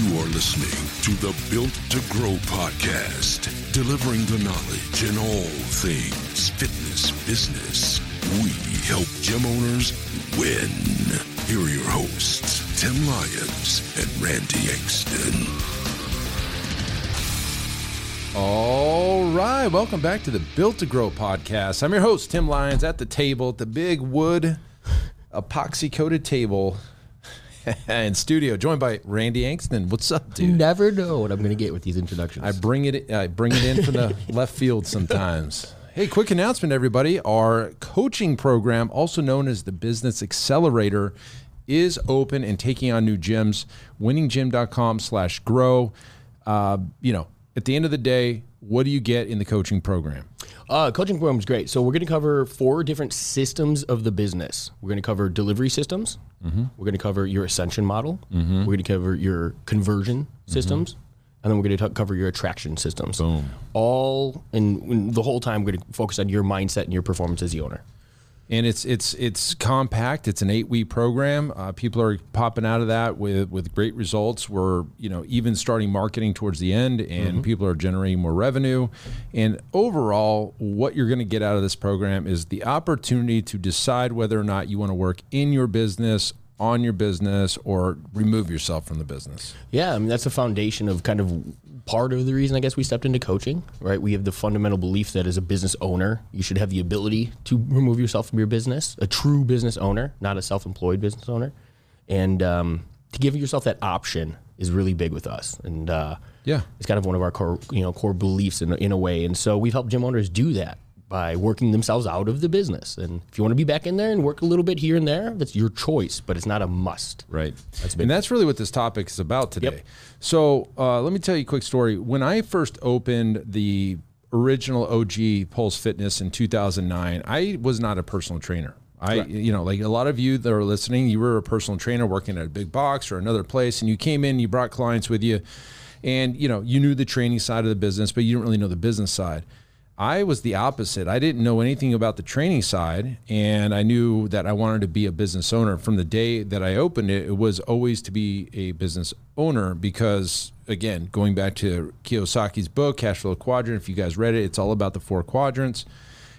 You are listening to the Built to Grow podcast, delivering the knowledge in all things fitness business. We help gym owners win. Here are your hosts, Tim Lyons and Randy Exton. All right. Welcome back to the Built to Grow podcast. I'm your host, Tim Lyons, at the table, at the big wood epoxy coated table in studio, joined by Randy Angston. What's up, dude? You never know what I'm going to get with these introductions. I bring it. I bring it in from the left field sometimes. Hey, quick announcement, everybody! Our coaching program, also known as the Business Accelerator, is open and taking on new gyms. WinningGym.com/grow. Uh, you know, at the end of the day, what do you get in the coaching program? Uh, coaching program is great. So we're going to cover four different systems of the business. We're going to cover delivery systems. Mm-hmm. We're going to cover your ascension model. We're going to cover your conversion systems. And then we're going to cover your attraction systems. Boom. All, and, and the whole time, we're going to focus on your mindset and your performance as the owner. And it's it's it's compact. It's an eight week program. Uh, people are popping out of that with with great results. We're you know even starting marketing towards the end, and people are generating more revenue. And overall, what you're going to get out of this program is the opportunity to decide whether or not you want to work in your business, on your business, or remove yourself from the business. Yeah, I mean that's the foundation of kind of part of the reason I guess we stepped into coaching, right? We have the fundamental belief that as a business owner, you should have the ability to remove yourself from your business, a true business owner, not a self-employed business owner, and um, to give yourself that option is really big with us, and uh, Yeah. it's kind of one of our core, you know, core beliefs in, in a way, and so we've helped gym owners do that by working themselves out of the business. And if you want to be back in there and work a little bit here and there, that's your choice, but it's not a must. Right. That's and that's really what this topic is about today. Yep. So uh, let me tell you a quick story. When I first opened the original OG Pulse Fitness in 2009, I was not a personal trainer. I, you know, like a lot of you that are listening, you were a personal trainer working at a big box or another place, and you came in, you brought clients with you, and you know, you knew the training side of the business, but you didn't really know the business side. I was the opposite. I didn't know anything about the training side, and I knew that I wanted to be a business owner. From the day that I opened it, it was always to be a business owner because, again, going back to Kiyosaki's book, Cash Flow Quadrant, if you guys read it, it's all about the four quadrants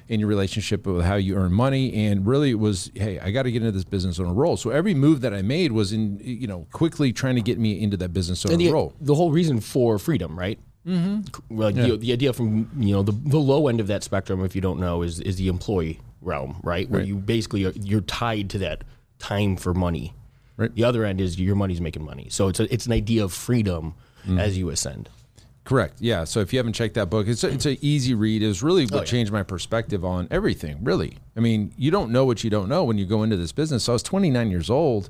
in your relationship with how you earn money. And really, it was, hey, I got to get into this business owner role. So every move that I made was in, you know, quickly trying to get me into that business owner the, role. the whole reason for freedom, right? Mm-hmm. Like the, the idea from you know the, the low end of that spectrum, if you don't know, is is the employee realm, right? Where you basically are, you're tied to that time for money. Right. The other end is your money's making money. So it's a, it's an idea of freedom as you ascend. Correct. Yeah. So if you haven't checked that book, it's a, it's an easy read. It was really what Oh, yeah. changed my perspective on everything. Really. I mean, you don't know what you don't know when you go into this business. So I was 29 years old.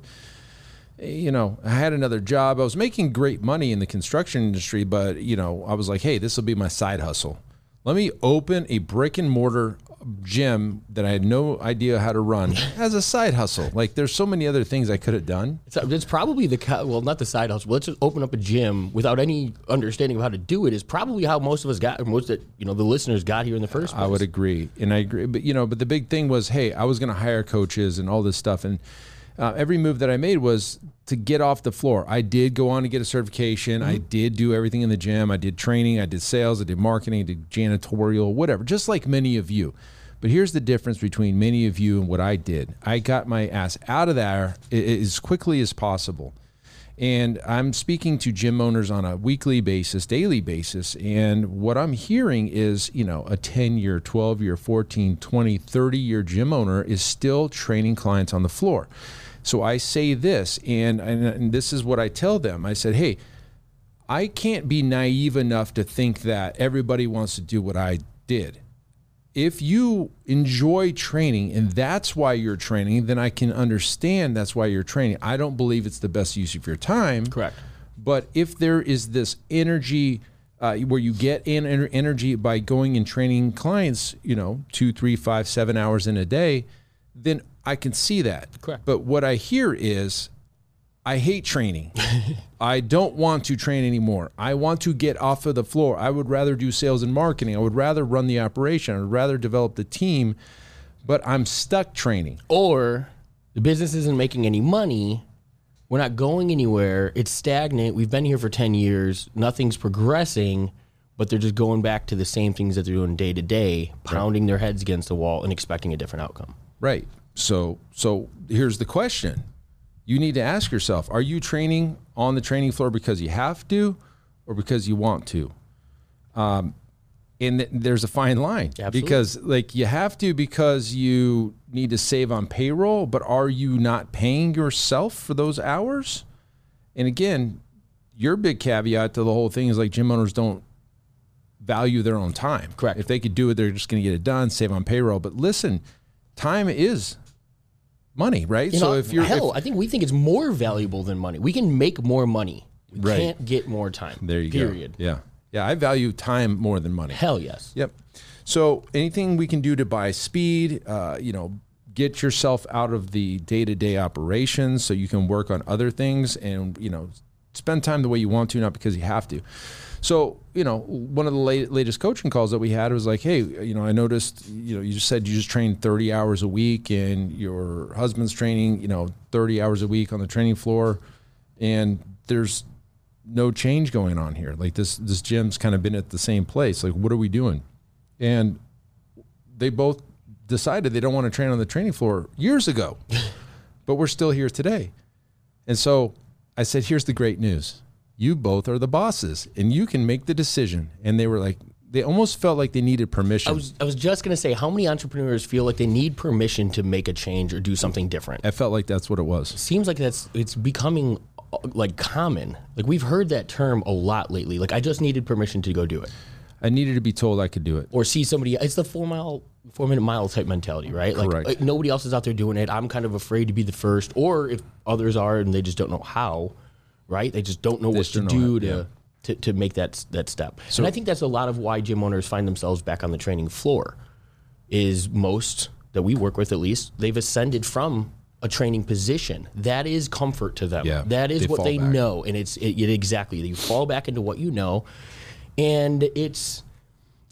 You know, I had another job. I was making great money in the construction industry, but you know, I was like, hey, this will be my side hustle. Let me open a brick and mortar gym that I had no idea how to run as a side hustle. Like, there's so many other things I could have done. It's, uh, it's probably the well, not the side hustle. Let's just open up a gym without any understanding of how to do it. Is probably how most of us got, most that you know the listeners got here in the first place. I would agree, and I agree. But you know, but the big thing was, hey, I was going to hire coaches and all this stuff, and uh, every move that I made was to get off the floor. I did go on to get a certification. I did do everything in the gym. I did training. I did sales. I did marketing. I did janitorial, whatever. Just like many of you. But here's the difference between many of you and what I did. I got my ass out of there as quickly as possible. And I'm speaking to gym owners on a weekly basis, daily basis. And what I'm hearing is, you know, a 10 year, 12 year, 14, 20, 30 year gym owner is still training clients on the floor. So I say this, and, and, and this is what I tell them I said, hey, I can't be naive enough to think that everybody wants to do what I did. If you enjoy training and that's why you're training, then I can understand that's why you're training. I don't believe it's the best use of your time. Correct. But if there is this energy uh, where you get in energy by going and training clients, you know, two, three, five, seven hours in a day, then I can see that. Correct. But what I hear is, I hate training. I don't want to train anymore. I want to get off of the floor. I would rather do sales and marketing. I would rather run the operation. I would rather develop the team, but I'm stuck training. Or the business isn't making any money. We're not going anywhere. It's stagnant. We've been here for 10 years. Nothing's progressing, but they're just going back to the same things that they're doing day to day, pounding their heads against the wall and expecting a different outcome. Right. So so here's the question. You need to ask yourself, are you training on the training floor because you have to or because you want to? Um and th- there's a fine line Absolutely. because like you have to because you need to save on payroll, but are you not paying yourself for those hours? And again, your big caveat to the whole thing is like gym owners don't value their own time. Correct. If they could do it, they're just going to get it done, save on payroll. But listen, time is money, right? You so know, if you're hell, if- I think we think it's more valuable than money. We can make more money. We Right. can't get more time. there you period. go. Yeah, yeah, I value time more than money. Hell yes. Yep. So anything we can do to buy speed, uh, you know, get yourself out of the day-to-day operations so you can work on other things and you know spend time the way you want to, not because you have to. So you know, one of the late, latest coaching calls that we had was like, hey, you know, I noticed, you know, you just said you just trained 30 hours a week, and your husband's training, you know, 30 hours a week on the training floor, and there's no change going on here. Like this this gym's kind of been at the same place. Like what are we doing? And they both decided they don't want to train on the training floor years ago. but we're still here today. And so I said, here's the great news. You both are the bosses and you can make the decision. And they were like they almost felt like they needed permission. I was I was just gonna say, how many entrepreneurs feel like they need permission to make a change or do something different? I felt like that's what it was. Seems like that's it's becoming uh, like common. Like we've heard that term a lot lately. Like I just needed permission to go do it, I needed to be told I could do it. or see somebody. It's the four mile, four minute mile type mentality, right? Like, like nobody else is out there doing it. I'm kind of afraid to be the first, or if others are and they just don't know how, right? They just don't know what to do to. yeah. To, to make that that step, and I think that's a lot of why gym owners find themselves back on the training floor. Is most that we work with at least they've ascended from a training position that is comfort to them. Yeah, that is they what they back. know, and it's it, it exactly you fall back into what you know, and it's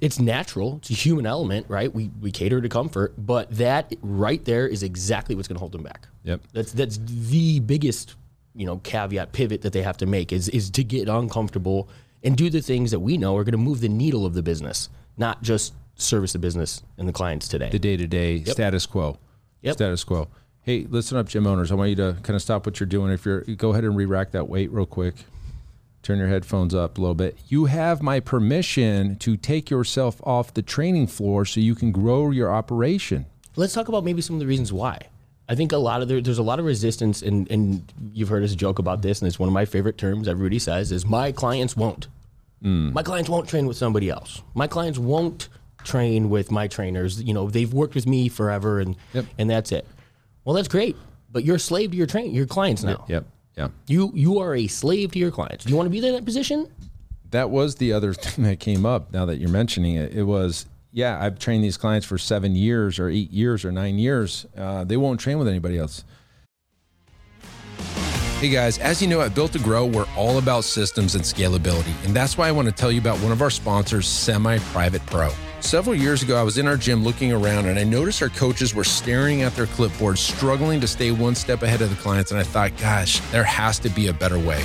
it's natural. It's a human element, right? We we cater to comfort, but that right there is exactly what's going to hold them back. Yep. That's that's the biggest you know caveat pivot that they have to make is is to get uncomfortable and do the things that we know are going to move the needle of the business, not just service the business and the clients today. The day to day status quo. Yep. Status quo. Hey, listen up, gym owners. I want you to kind of stop what you're doing. If you're, go ahead and re-rack that weight real quick. Turn your headphones up a little bit. You have my permission to take yourself off the training floor so you can grow your operation. Let's talk about maybe some of the reasons why. I think a lot of there, there's a lot of resistance, and, and you've heard us joke about this, and it's one of my favorite terms. Everybody says is my clients won't. Hmm. My clients won't train with somebody else. My clients won't train with my trainers. You know, they've worked with me forever, and Yep. and that's it. Well, that's great, but you're a slave to your train your clients now. Yep. Yeah. You you are a slave to your clients. Do you want to be there in that position? That was the other thing that came up now that you're mentioning it. It was, yeah, I've trained these clients for seven years or eight years or nine years. Uh, they won't train with anybody else. Hey guys, as you know, at Built to Grow, we're all about systems and scalability. And that's why I want to tell you about one of our sponsors, Semi Private Pro. Several years ago, I was in our gym looking around and I noticed our coaches were staring at their clipboards, struggling to stay one step ahead of the clients. And I thought, gosh, there has to be a better way.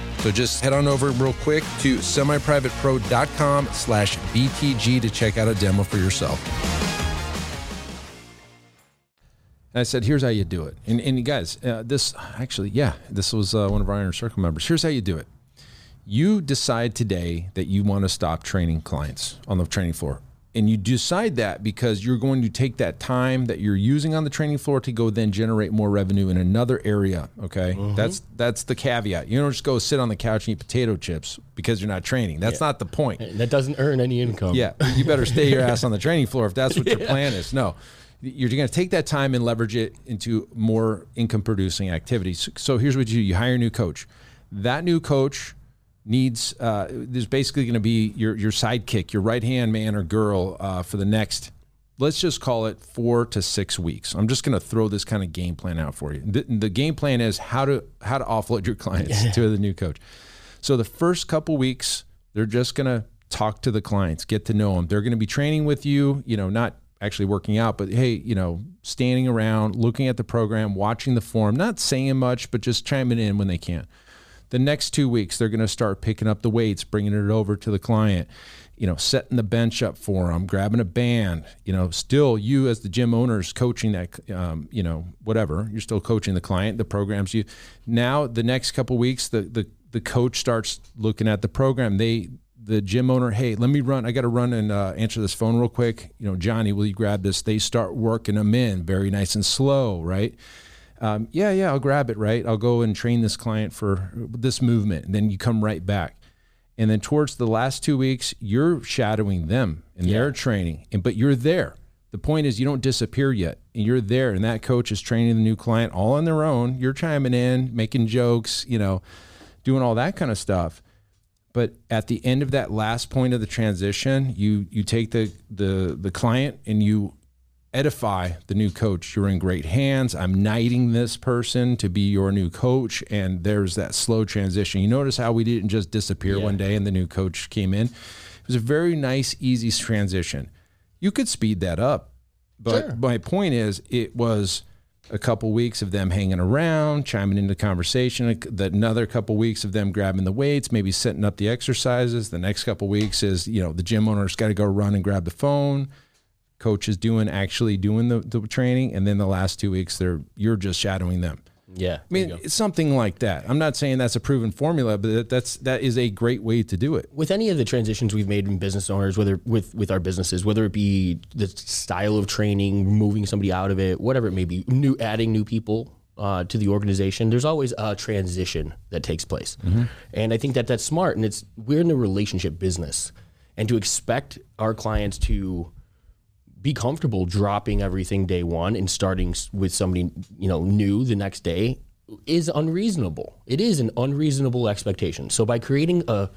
So just head on over real quick to semiprivatepro.com slash BTG to check out a demo for yourself. And I said, here's how you do it. And, and you guys, uh, this actually, yeah, this was uh, one of our inner circle members. Here's how you do it. You decide today that you want to stop training clients on the training floor. And you decide that because you're going to take that time that you're using on the training floor to go then generate more revenue in another area. Okay. Mm-hmm. That's that's the caveat. You don't just go sit on the couch and eat potato chips because you're not training. That's not the point. That doesn't earn any income. Yeah, you better stay your ass on the training floor if that's what your plan is. No, you're going to take that time and leverage it into more income producing activities. So here's what you do: you hire a new coach. That new coach needs uh, there's basically going to be your your sidekick, your right hand man or girl uh, for the next. Let's just call it four to six weeks. I'm just going to throw this kind of game plan out for you. The, the game plan is how to how to offload your clients to the new coach. So the first couple weeks, they're just going to talk to the clients, get to know them. They're going to be training with you, you know, not actually working out, but hey, you know, standing around, looking at the program, watching the form, not saying much, but just chiming in when they can. The next two weeks, they're going to start picking up the weights, bringing it over to the client, you know, setting the bench up for them, grabbing a band, you know, still you as the gym owners coaching that, um, you know, whatever, you're still coaching the client, the programs you. Now, the next couple weeks, the, the, the coach starts looking at the program. They, the gym owner, hey, let me run. I got to run and uh, answer this phone real quick. You know, Johnny, will you grab this? They start working them in very nice and slow, right? Um, yeah, yeah, I'll grab it, right? I'll go and train this client for this movement. And then you come right back. And then towards the last two weeks, you're shadowing them and their training, and but you're there. The point is, you don't disappear yet, and you're there. And that coach is training the new client all on their own. You're chiming in, making jokes, you know, doing all that kind of stuff. But at the end of that last point of the transition, you you take the the the client and you edify the new coach. You're in great hands. I'm knighting this person to be your new coach. And there's that slow transition. You notice how we didn't just disappear Yeah. one day and the new coach came in? It was a very nice, easy transition. You could speed that up. But Sure. my point is, it was a couple weeks of them hanging around, chiming into conversation. The, another couple weeks of them grabbing the weights, maybe setting up the exercises. The next couple weeks is, you know, the gym owner's got to go run and grab the phone coach is doing actually doing the, the training and then the last two weeks they're you're just shadowing them Yeah. i mean it's something like that i'm not saying that's a proven formula but that- that's that is a great way to do it with any of the transitions we've made in business owners, whether with with our businesses, whether it be the style of training, moving somebody out of it, whatever it may be, new adding new people uh, to the organization, there's always a transition that takes place, and I think that that's smart. And it's we're in a relationship business, and to expect our clients to be comfortable dropping everything day one and starting with somebody you know new the next day is unreasonable. It is an unreasonable expectation. So by creating a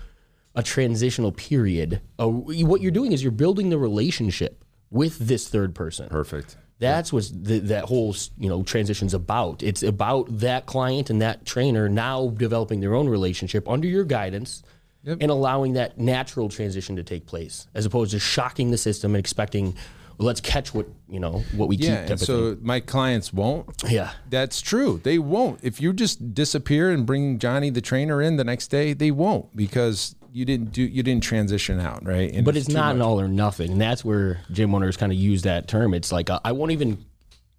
a transitional period, uh, what you're doing is you're building the relationship with this third person. perfect That's what the, that whole you know transition's about. It's about that client and that trainer now developing their own relationship under your guidance and allowing that natural transition to take place, as opposed to shocking the system and expecting, well, let's catch what you know what we yeah keep. Type so my clients won't yeah, that's true they won't if you just disappear and bring johnny the trainer in the next day they won't because you didn't do you didn't transition out right and but it's too not much. an all or nothing. And that's where gym owners kind of use that term. It's like uh, I won't even.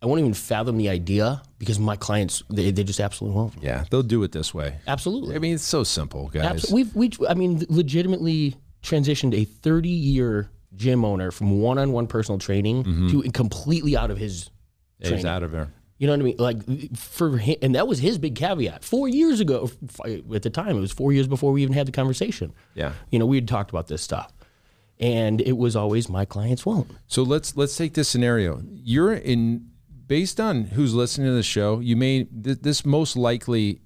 I won't even fathom the idea because my clients they, they just absolutely won't. yeah they'll do it this way Absolutely. i mean it's so simple guys Abso- we've we I mean legitimately transitioned a 30 year gym owner from one on one personal training mm-hmm. to completely out of his Yeah, he's out of there. You know what I mean? Like for him and that was his big caveat. 4 years ago at the time it was 4 years before we even had the conversation. Yeah. You know we had talked about this stuff. And it was always my clients won't. So let's let's take this scenario. You're in based on who's listening to the show. You may th- this most likely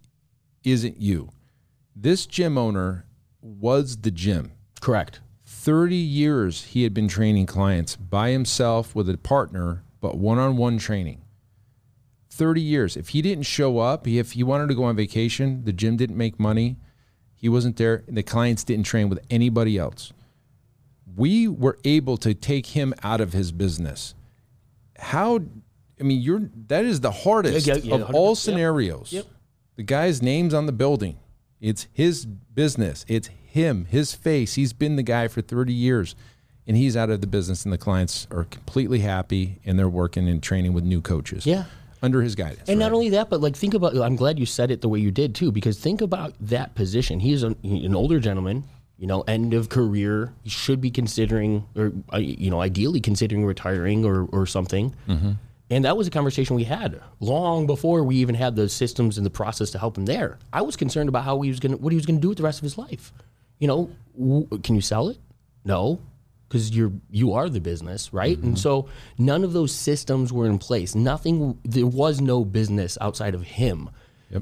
isn't you. This gym owner was the gym. correct 30 years he had been training clients by himself with a partner, but one-on-one training. 30 years. If he didn't show up, if he wanted to go on vacation, the gym didn't make money, He wasn't there. And the clients didn't train with anybody else. We were able to take him out of his business. How? I mean, you're that is the hardest Yeah, yeah, of all 100%. Yep. scenarios. Yep. The guy's name's on the building. It's his business. It's him, his face. He's been the guy for 30 years and he's out of the business and the clients are completely happy and they're working and training with new coaches. Yeah. Under his guidance. And right? not only that, but like think about. I'm glad you said it the way you did too, because think about that position. He's an, an older gentleman, you know, end of career. He should be considering, or uh, you know, ideally considering retiring or or something. And that was a conversation we had long before we even had the systems and the process to help him there. I was concerned about how he was going to, what he was going to do with the rest of his life. You know, w- can you sell it? No, because you're you are the business, right? And mm-hmm. so none of those systems were in place. Nothing. There was no business outside of him,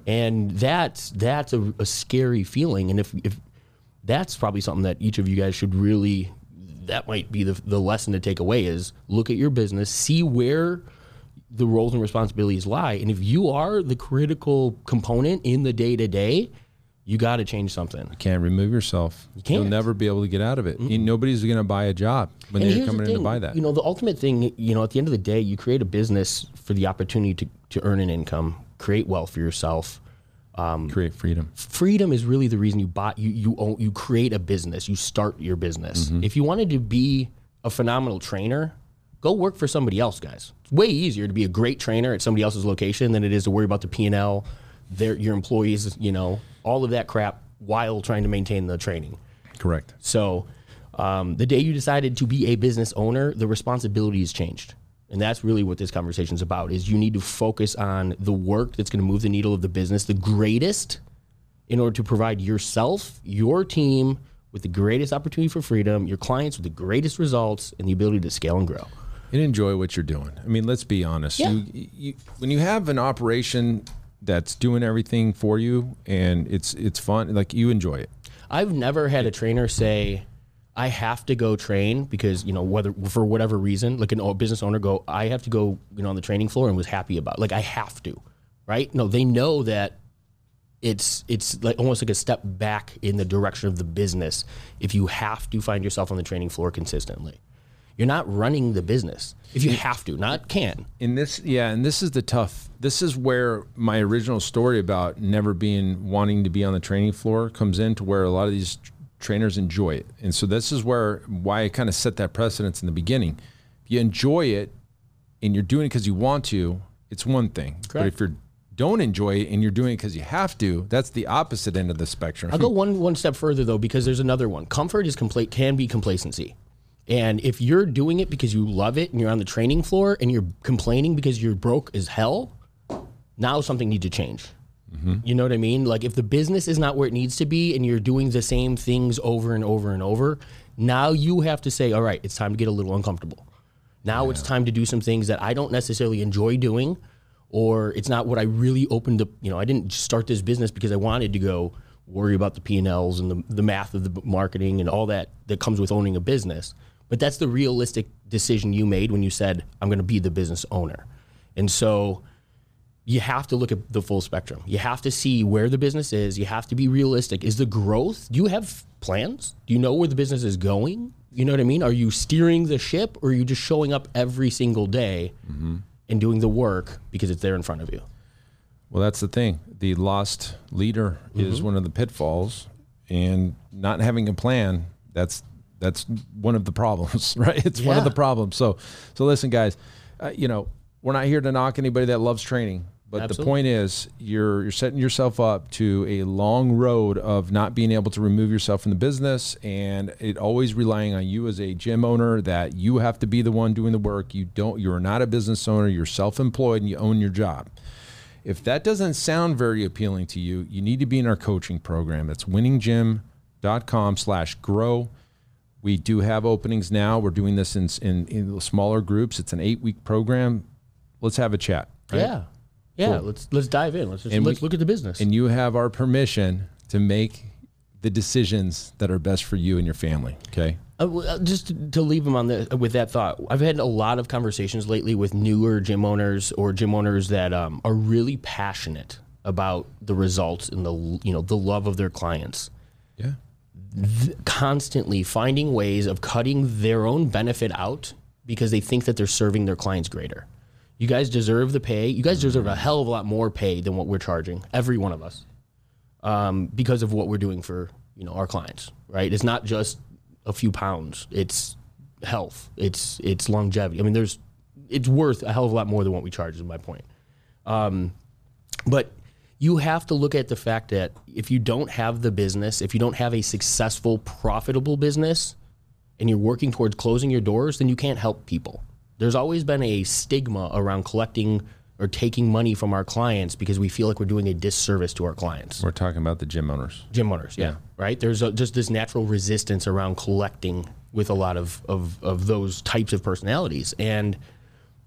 and that's that's a, a scary feeling. And if if that's probably something that each of you guys should really that might be the the lesson to take away is look at your business, see where the roles and responsibilities lie, and if you are the critical component in the day to day, you got to change something. You can't remove yourself. You can't. never be able to get out of it. You- Nobody's going to buy a job when And they're here's the coming in to buy that. You know, the ultimate thing, you know, at the end of the day, you create a business for the opportunity to, to earn an income, create wealth for yourself. Create freedom. Freedom is really the reason you bought you you own, you create a business, you start your business. Mm-hmm. If you wanted to be a phenomenal trainer, go work for somebody else, guys. It's way easier to be a great trainer at somebody else's location than it is to worry about the P and L, their your employees, you know, all of that crap while trying to maintain the training. Correct. So, um, the day you decided to be a business owner, the responsibilities changed, and that's really what this conversation is about. Is you need to focus on the work that's going to move the needle of the business the greatest, in order to provide yourself, your team with the greatest opportunity for freedom, your clients with the greatest results, and the ability to scale and grow. and enjoy what you're doing. I mean, let's be honest. Yeah. You, you, when you have an operation that's doing everything for you and it's it's fun, like you enjoy it. I've never had a trainer say, I have to go train because, you know, whether for whatever reason, like an business owner go, I have to go, you know, on the training floor and was happy about it. like I have to. Right? No, they know that it's it's like almost like a step back in the direction of the business if you have to find yourself on the training floor consistently. You're not running the business. If you have to, not can. In this, yeah, and this is the tough. This is where my original story about never being wanting to be on the training floor comes in to where a lot of these trainers enjoy it, and so this is where why I kind of set that precedence in the beginning. If you enjoy it and you're doing it because you want to, it's one thing. But if you don't enjoy it and you're doing it because you have to, that's the opposite end of the spectrum. I'll go one one step further though, because there's another one. Comfort is compla- can be complacency, and if you're doing it because you love it and you're on the training floor and you're complaining because you're broke as hell, now something needs to change. Mm-hmm. You know what I mean? Like if the business is not where it needs to be and you're doing the same things over and over and over, now you have to say, all right, it's time to get a little uncomfortable. Now it's time to do some things that I don't necessarily enjoy doing, or it's not what I really opened up. You know, I didn't start this business because I wanted to go worry about the P and Ls and the, the math of the marketing and all that that comes with owning a business. But that's the realistic decision you made when you said, I'm going to be the business owner. And so you have to look at the full spectrum. You have to see where the business is. You have to be realistic. Is the growth? Do you have plans? Do you know where the business is going? You know what I mean? Are you steering the ship or are you just showing up every single day and doing the work because it's there in front of you? Well, that's the thing. The lost leader Mm-hmm. is one of the pitfalls, and not having a plan. That's that's one of the problems, right? It's one of the problems. So, so listen, guys. Uh, you know, we're not here to knock anybody that loves training, but the point is, you're you're setting yourself up to a long road of not being able to remove yourself from the business, and it always relying on you as a gym owner that you have to be the one doing the work. You don't. You're not a business owner. You're self-employed, and you own your job. If that doesn't sound very appealing to you, you need to be in our coaching program. That's winninggym.com slash grow. We do have openings now. We're doing this in, in, in smaller groups. It's an eight week program. Let's have a chat. right? Yeah. Yeah. Let's let's dive in. Let's just And let's look at the business. And you have our permission to make the decisions that are best for you and your family. Okay. Uh, uh, just to- to leave them on the with that thought, I've had a lot of conversations lately with newer gym owners or gym owners that um, are really passionate about the results and the you know the love of their clients. Yeah. Constantly finding ways of cutting their own benefit out because they think that they're serving their clients greater. You guys deserve the pay. You guys deserve a hell of a lot more pay than what we're charging, every one of us, um, because of what we're doing for you know our clients. Right? It's not just a few pounds. It's health. It's it's longevity. I mean, there's it's worth a hell of a lot more than what we charge. Is my point. Um, but you have to look at the fact that if you don't have the business, if you don't have a successful, profitable business, and you're working towards closing your doors, then you can't help people. There's always been a stigma around collecting or taking money from our clients because we feel like we're doing a disservice to our clients. We're talking about the gym owners. Gym owners, yeah, right. There's a, just this natural resistance around collecting with a lot of, of of those types of personalities, and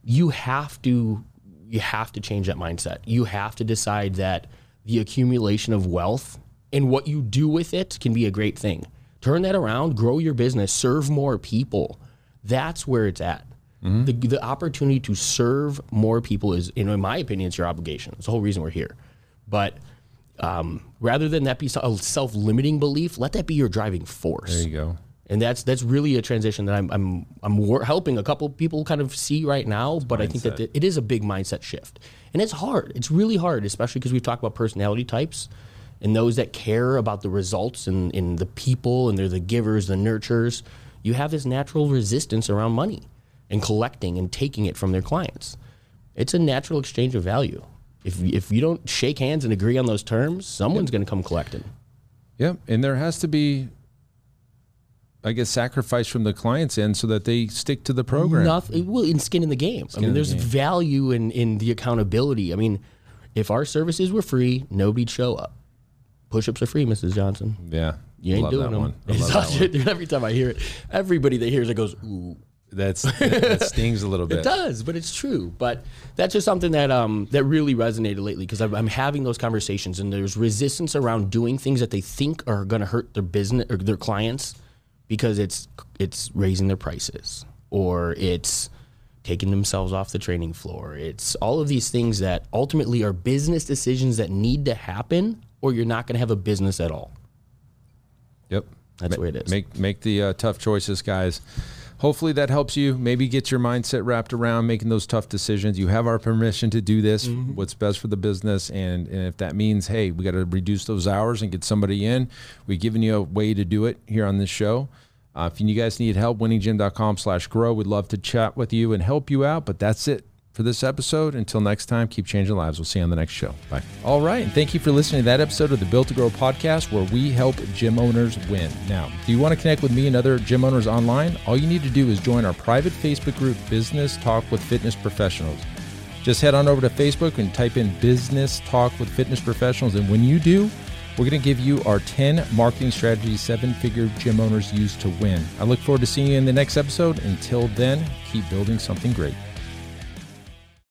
you have to you have to change that mindset. You have to decide that the accumulation of wealth and what you do with it can be a great thing. Turn that around, grow your business, serve more people. That's where it's at. The, the opportunity to serve more people is, in my opinion, it's your obligation. It's the whole reason we're here. But um, rather than that be a self-limiting belief, let that be your driving force There you go. And that's that's really a transition that I'm I'm I'm wor- helping a couple people kind of see right now. But I think that it is a big mindset shift, and it's hard. It's really hard, especially because we've talked about personality types and those that care about the results and in the people and they're the givers, the nurturers. You have this natural resistance around money and collecting and taking it from their clients. It's a natural exchange of value. If if you don't shake hands and agree on those terms, someone's going to come collecting. Yep. And there has to be, I guess, sacrifice from the client's end so that they stick to the program. Nothing. Well, in skin in the game. I mean, in the there's value in in the accountability. I mean, if our services were free, nobody'd show up. Push-ups are free, Mrs. Johnson. Yeah. You ain't doing that them. one. I It's love that one. every time I hear it, everybody that hears it goes, "Ooh." That's that stings a little bit. It does, but it's true. But that's just something that um that really resonated lately because I'm, I'm having those conversations and there's resistance around doing things that they think are going to hurt their business or their clients because it's it's raising their prices or it's taking themselves off the training floor. It's all of these things that ultimately are business decisions that need to happen or you're not going to have a business at all. Yep. That's Ma- where it is. Make make the uh, tough choices, guys. Hopefully that helps you. Maybe get your mindset wrapped around making those tough decisions. You have our permission to do this. Mm-hmm. What's best for the business, and, and if that means, hey, we got to reduce those hours and get somebody in, we've given you a way to do it here on this show. Uh, if you guys need help, winninggym.com/grow. We'd love to chat with you and help you out. But that's it for this episode. Until next time, keep changing lives. We'll see you on the next show. Bye. All right. And thank you for listening to that episode of the Built to Grow podcast where we help gym owners win. Now, do you want to connect with me and other gym owners online? All you need to do is join our private Facebook group, Business Talk with Fitness Professionals. Just head on over to Facebook and type in Business Talk with Fitness Professionals. And when you do, we're going to give you our 10 marketing strategies seven figure gym owners use to win. I look forward to seeing you in the next episode. Until then, keep building something great.